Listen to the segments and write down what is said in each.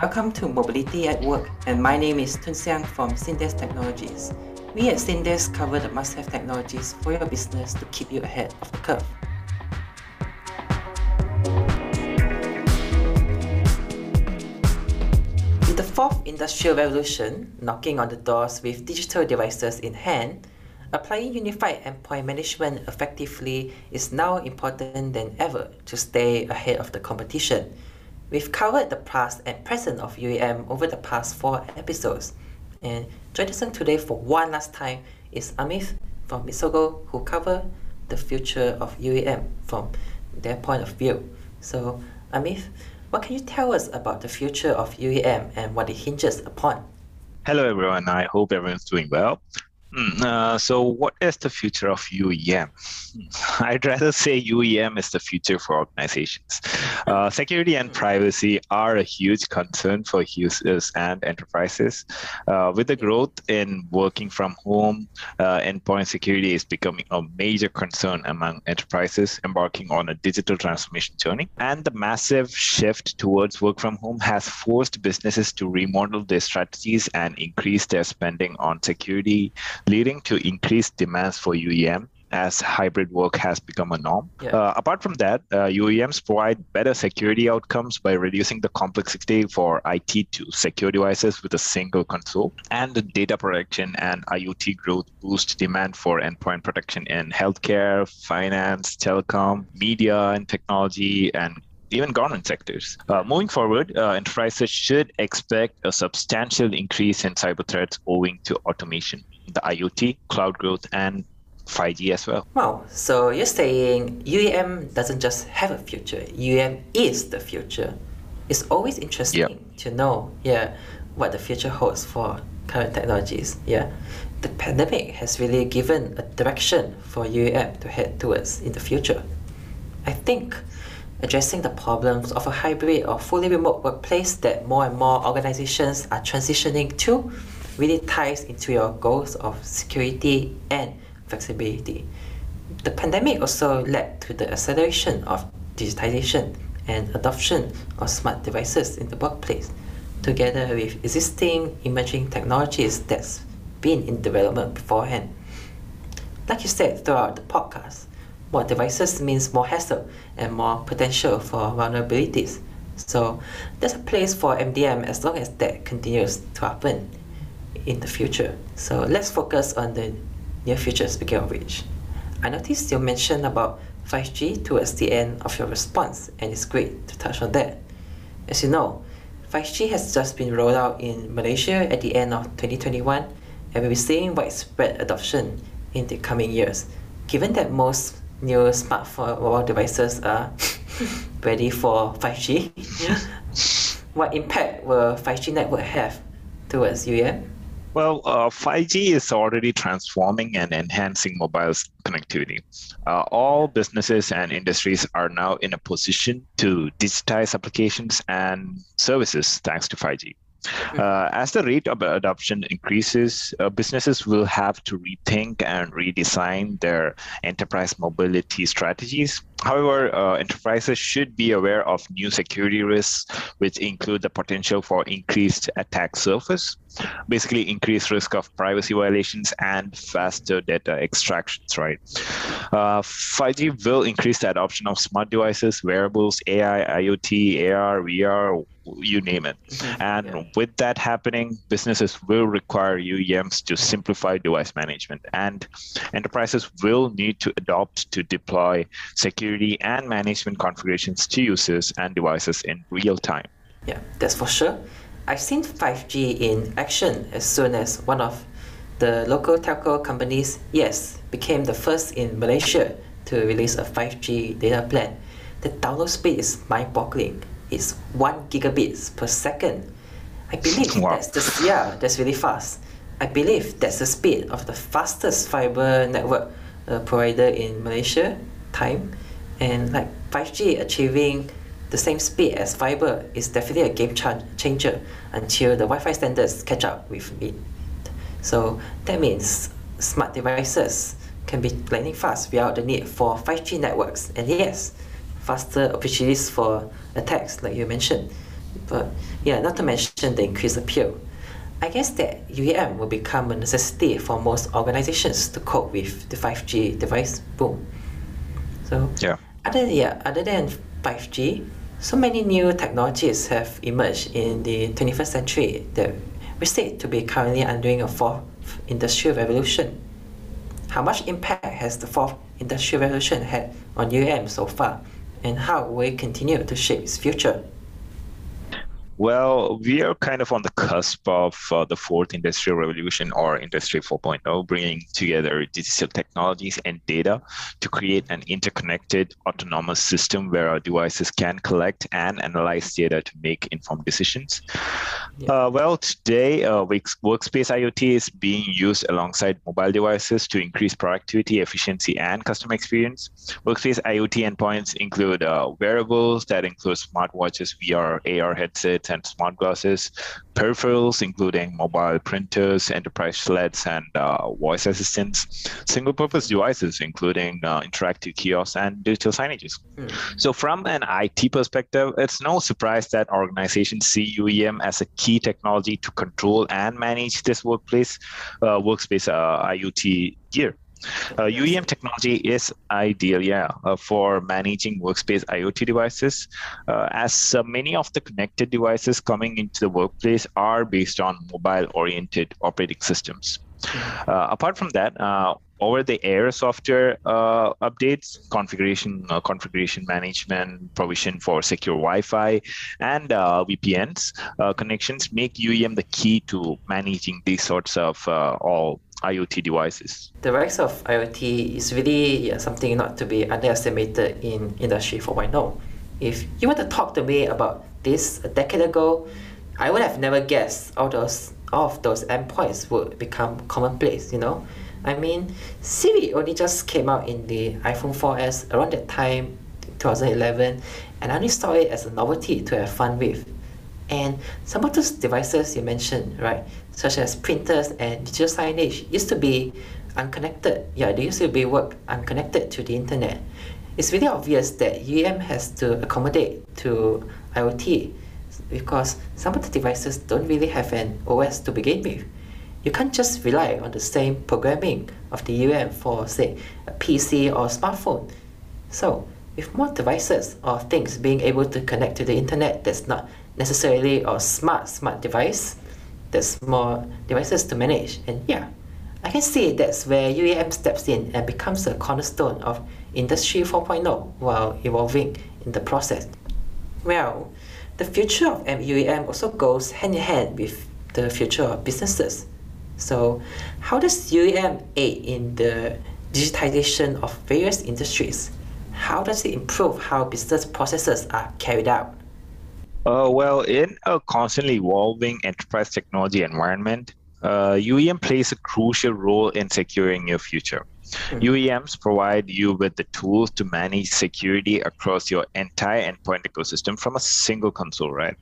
Welcome to Mobility at Work, and my name is Tun Xiang from Syndes Technologies. We at Syndes cover the must-have technologies for your business to keep you ahead of the curve. With the fourth industrial revolution knocking on the doors with digital devices in hand, applying unified endpoint management effectively is now important than ever to stay ahead of the competition. We've covered the past and present of UEM over the past four episodes. And joining us today for one last time is Amit from Mitsogo, who cover the future of UEM from their point of view. So, Amit, what can you tell us about the future of UEM and what it hinges upon? Hello, everyone. I hope everyone's doing well. Hmm, uh, so, what is the future of UEM? I'd rather say UEM is the future for organizations. Uh, security and privacy are a huge concern for users and enterprises. Uh, with the growth in working from home, uh, endpoint security is becoming a major concern among enterprises embarking on a digital transformation journey. And the massive shift towards work from home has forced businesses to remodel their strategies and increase their spending on security leading to increased demands for UEM as hybrid work has become a norm. Yeah. Uh, apart from that, uh, UEMs provide better security outcomes by reducing the complexity for IT to secure devices with a single console. And the data protection and IoT growth boost demand for endpoint protection in healthcare, finance, telecom, media and technology, and even government sectors. Uh, moving forward, uh, enterprises should expect a substantial increase in cyber threats owing to automation the IoT, cloud growth, and 5G as well. Wow, so you're saying UEM doesn't just have a future, UEM is the future. It's always interesting yep. to know, yeah, what the future holds for current technologies. Yeah, the pandemic has really given a direction for UEM to head towards in the future. I think addressing the problems of a hybrid or fully remote workplace that more and more organizations are transitioning to really ties into your goals of security and flexibility. The pandemic also led to the acceleration of digitization and adoption of smart devices in the workplace, together with existing emerging technologies that's been in development beforehand. Like you said throughout the podcast, more devices means more hassle and more potential for vulnerabilities. So there's a place for MDM as long as that continues to happen in the future. So let's focus on the near future, speaking of which. I noticed you mentioned about 5G towards the end of your response, and it's great to touch on that. As you know, 5G has just been rolled out in Malaysia at the end of 2021, and we'll be seeing widespread adoption in the coming years. Given that most new smartphone mobile devices are ready for 5G, what impact will 5G network have towards UEM? Well, uh, 5G is already transforming and enhancing mobile connectivity. Uh, all businesses and industries are now in a position to digitize applications and services thanks to 5G. Mm-hmm. Uh, as the rate of adoption increases, uh, businesses will have to rethink and redesign their enterprise mobility strategies. However, uh, enterprises should be aware of new security risks, which include the potential for increased attack surface, basically increased risk of privacy violations and faster data extractions, right? Uh, 5G will increase the adoption of smart devices, wearables, AI, IoT, AR, VR, you name it. Mm-hmm. And yeah. with that happening, businesses will require UEMs to simplify device management, and enterprises will need to adopt to deploy security and management configurations to users and devices in real time. Yeah, that's for sure. I've seen 5G in action as soon as one of the local telco companies, yes, became the first in Malaysia to release a 5G data plan. The download speed is mind-boggling is one gigabits per second. I believe wow. that's the yeah, that's really fast. I believe that's the speed of the fastest fiber network uh, provider in Malaysia time, and like 5G achieving the same speed as fiber is definitely a game changer until the Wi-Fi standards catch up with it. So that means smart devices can be lightning fast without the need for 5G networks. And yes, faster opportunities for attacks, like you mentioned. But yeah, not to mention the increased appeal. I guess that UEM will become a necessity for most organizations to cope with the 5G device boom. So yeah, other yeah, other than 5G, so many new technologies have emerged in the 21st century that we said to be currently undergoing a fourth industrial revolution. How much impact has the fourth industrial revolution had on UEM so far, and how will it continue to shape its future? Well, we are kind of on the cusp of uh, the fourth industrial revolution or Industry 4.0, bringing together digital technologies and data to create an interconnected autonomous system where our devices can collect and analyze data to make informed decisions. Yeah. Uh, well, today, uh, workspace IoT is being used alongside mobile devices to increase productivity, efficiency, and customer experience. Workspace IoT endpoints include uh, wearables that include smartwatches, VR, AR headsets, and smart glasses, peripherals including mobile printers, enterprise sleds, and uh, voice assistants, single-purpose devices including uh, interactive kiosks and digital signages. Mm. So from an IT perspective, it's no surprise that organizations see UEM as a key technology to control and manage this workplace uh, workspace uh, IoT gear. Uh, UEM technology is ideal, yeah, uh, for managing workspace IoT devices, uh, as uh, many of the connected devices coming into the workplace are based on mobile-oriented operating systems. Uh, apart from that, uh, over-the-air software uh, updates, configuration, uh, configuration management, provision for secure Wi-Fi, and uh, VPNs connections make UEM the key to managing these sorts of all IoT devices. The rise of IoT is really something not to be underestimated in Industry 4.0. If you were to talk to me about this a decade ago, I would have never guessed all those all of those endpoints would become commonplace, you know? I mean, Siri only just came out in the iPhone 4S around that time, 2011, and I only saw it as a novelty to have fun with. And some of those devices you mentioned, right, such as printers and digital signage, used to be unconnected. Yeah, they used to be work unconnected to the internet. It's really obvious that UEM has to accommodate to IoT because some of the devices don't really have an OS to begin with. You can't just rely on the same programming of the UEM for, say, a PC or a smartphone. So, with more devices or things being able to connect to the internet that's not necessarily a smart smart device. There's more devices to manage, and yeah, I can see that's where UEM steps in and becomes a cornerstone of Industry 4.0 while evolving in the process. Well, the future of UEM also goes hand in hand with the future of businesses. So, how does UEM aid in the digitization of various industries? How does it improve how business processes are carried out? Uh, well, in a constantly evolving enterprise technology environment, uh, UEM plays a crucial role in securing your future. Mm-hmm. UEMs provide you with the tools to manage security across your entire endpoint ecosystem from a single console, right?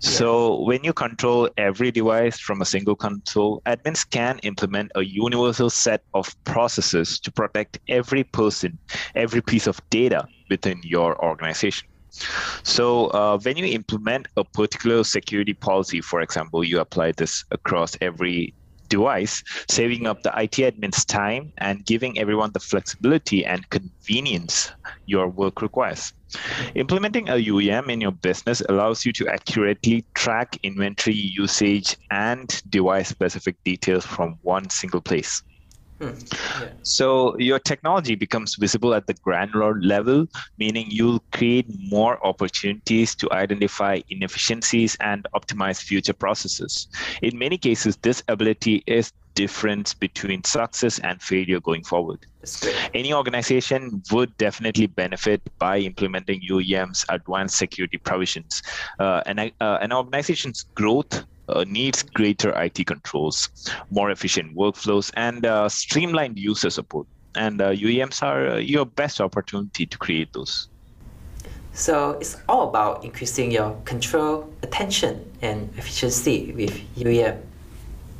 So when you control every device from a single console, admins can implement a universal set of processes to protect every person, every piece of data within your organization. So uh, when you implement a particular security policy, for example, you apply this across every device, saving up the IT admin's time and giving everyone the flexibility and convenience your work requires. Implementing a UEM in your business allows you to accurately track inventory usage and device specific details from one single place. Hmm. Yeah. So your technology becomes visible at the granular level, meaning you'll create more opportunities to identify inefficiencies and optimize future processes. In many cases, this ability is difference between success and failure going forward. Any organization would definitely benefit by implementing UEM's advanced security provisions. Uh, and uh, an organization's growth uh, needs greater IT controls, more efficient workflows, and uh, streamlined user support. And uh, UEMs are uh, your best opportunity to create those. So it's all about increasing your control, attention, and efficiency with UEM.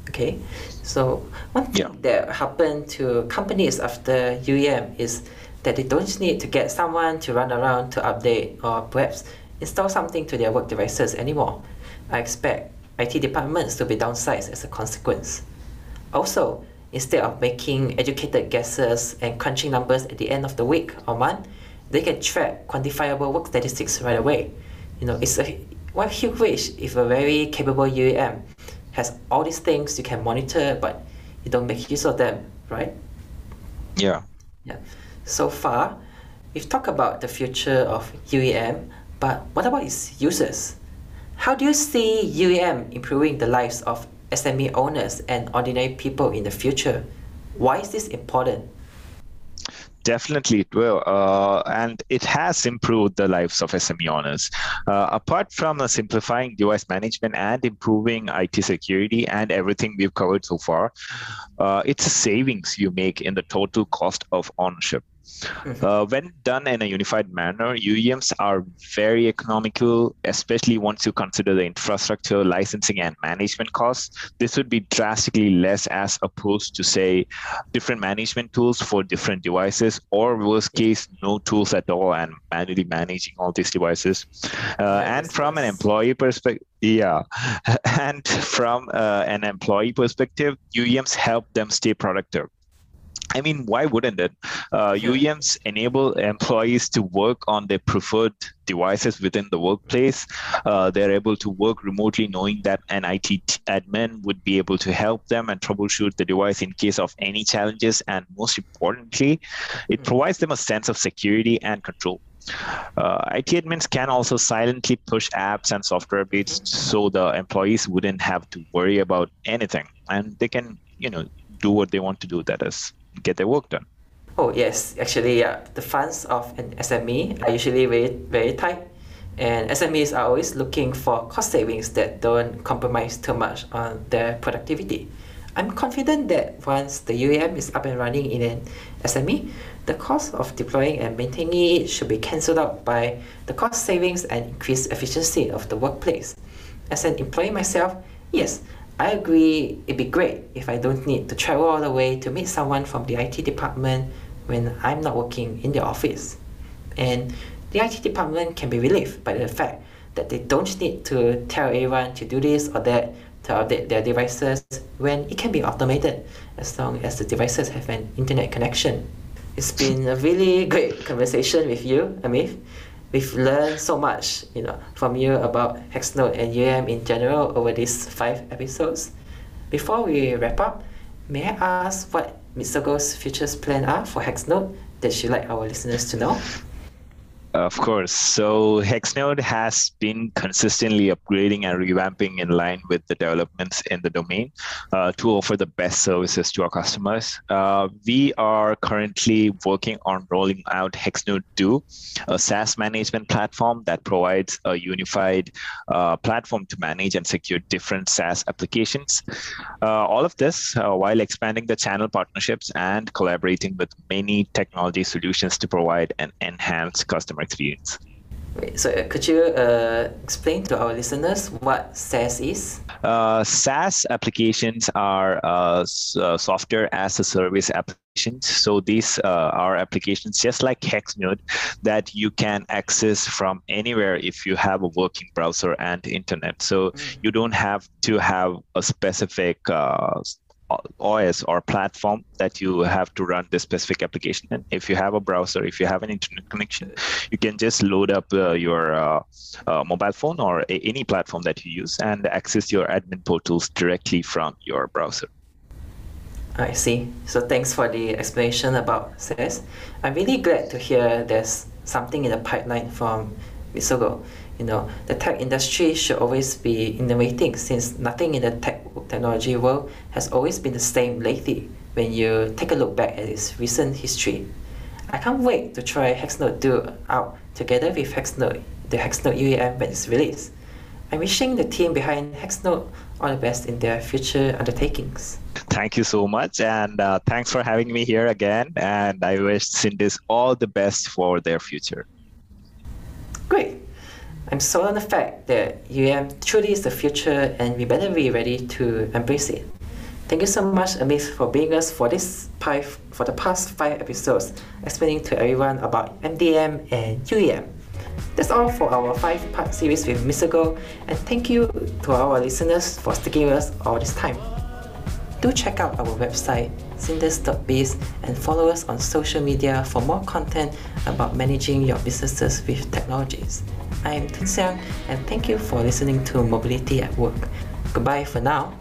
Okay, so one thing yeah. that happened to companies after UEM is that they don't need to get someone to run around to update, or perhaps install something to their work devices anymore. I expect IT departments to be downsized as a consequence. Also, instead of making educated guesses and crunching numbers at the end of the week or month, they can track quantifiable work statistics right away. You know, it's a one huge wish if a very capable UEM has all these things you can monitor, but you don't make use of them, right? Yeah. Yeah. So far, we've talked about the future of UEM, but what about its users? How do you see UEM improving the lives of SME owners and ordinary people in the future? Why is this important? Definitely, it will. Uh, and it has improved the lives of SME owners. Uh, apart from uh, simplifying device management and improving IT security and everything we've covered so far, uh, it's a savings you make in the total cost of ownership. Uh, when done in a unified manner, UEMs are very economical, especially once you consider the infrastructure, licensing, and management costs. This would be drastically less as opposed to, say, different management tools for different devices, or worst case, no tools at all and manually managing all these devices. Uh, and from an employee perspective, yeah, and from uh, an employee perspective, UEMs help them stay productive. I mean, why wouldn't it? Uh, UEMs enable employees to work on their preferred devices within the workplace. Uh, they're able to work remotely, knowing that an IT admin would be able to help them and troubleshoot the device in case of any challenges. And most importantly, it hmm. provides them a sense of security and control. Uh, IT admins can also silently push apps and software updates so the employees wouldn't have to worry about anything and they can, you know, do what they want to do. That is get their work done. Oh yes, actually, yeah. The funds of an SME are usually very very tight, and SMEs are always looking for cost savings that don't compromise too much on their productivity. I'm confident that once the UEM is up and running in an SME, the cost of deploying and maintaining it should be cancelled out by the cost savings and increased efficiency of the workplace. As an employee myself, yes, I agree it'd be great if I don't need to travel all the way to meet someone from the IT department when I'm not working in the office. And the IT department can be relieved by the fact that they don't need to tell everyone to do this or that to update their devices when it can be automated as long as the devices have an internet connection. It's been a really great conversation with you, Amit we've learned so much, you know, from you about Hexnode and UEM in general over these five episodes. Before we wrap up, may I ask what Mitsogo's future plan are for Hexnode that you'd like our listeners to know? Of course. So Hexnode has been consistently upgrading and revamping in line with the developments in the domain uh, to offer the best services to our customers. Uh, we are currently working on rolling out Hexnode 2, a SaaS management platform that provides a unified uh, platform to manage and secure different SaaS applications. Uh, all of this uh, while expanding the channel partnerships and collaborating with many technology solutions to provide an enhanced customer experience. Wait, so uh, could you uh, explain to our listeners what SaaS is? Uh, SaaS applications are uh, s- uh, software as a service applications. So these uh, are applications just like Hexnode that you can access from anywhere if you have a working browser and internet. So mm. you don't have to have a specific OS or platform that you have to run this specific application. And if you have a browser, if you have an internet connection, you can just load up uh, your uh, uh, mobile phone or a- any platform that you use and access your admin portals directly from your browser. I see. So thanks for the explanation about SaaS. I'm really glad to hear there's something in the pipeline from Mitsogo you know the tech industry should always be innovating since nothing in the tech technology world has always been the same lately when you take a look back at its recent history. I can't wait to try Hexnode 2 out together with Hexnode, the Hexnode UEM when it's released. I'm wishing the team behind Hexnode all the best in their future undertakings. Thank you so much, and uh, thanks for having me here again. And I wish Syndes all the best for their future. Great. I'm sold on the fact that UEM truly is the future and we better be ready to embrace it. Thank you so much, Amit, for being us for this five, for the past five episodes, explaining to everyone about MDM and UEM. That's all for our five part series with Mitsogo, and thank you to our listeners for sticking with us all this time. Do check out our website, syndes.biz, and follow us on social media for more content about managing your businesses with technologies. I am Tun Xiang, and thank you for listening to Mobility at Work. Goodbye for now.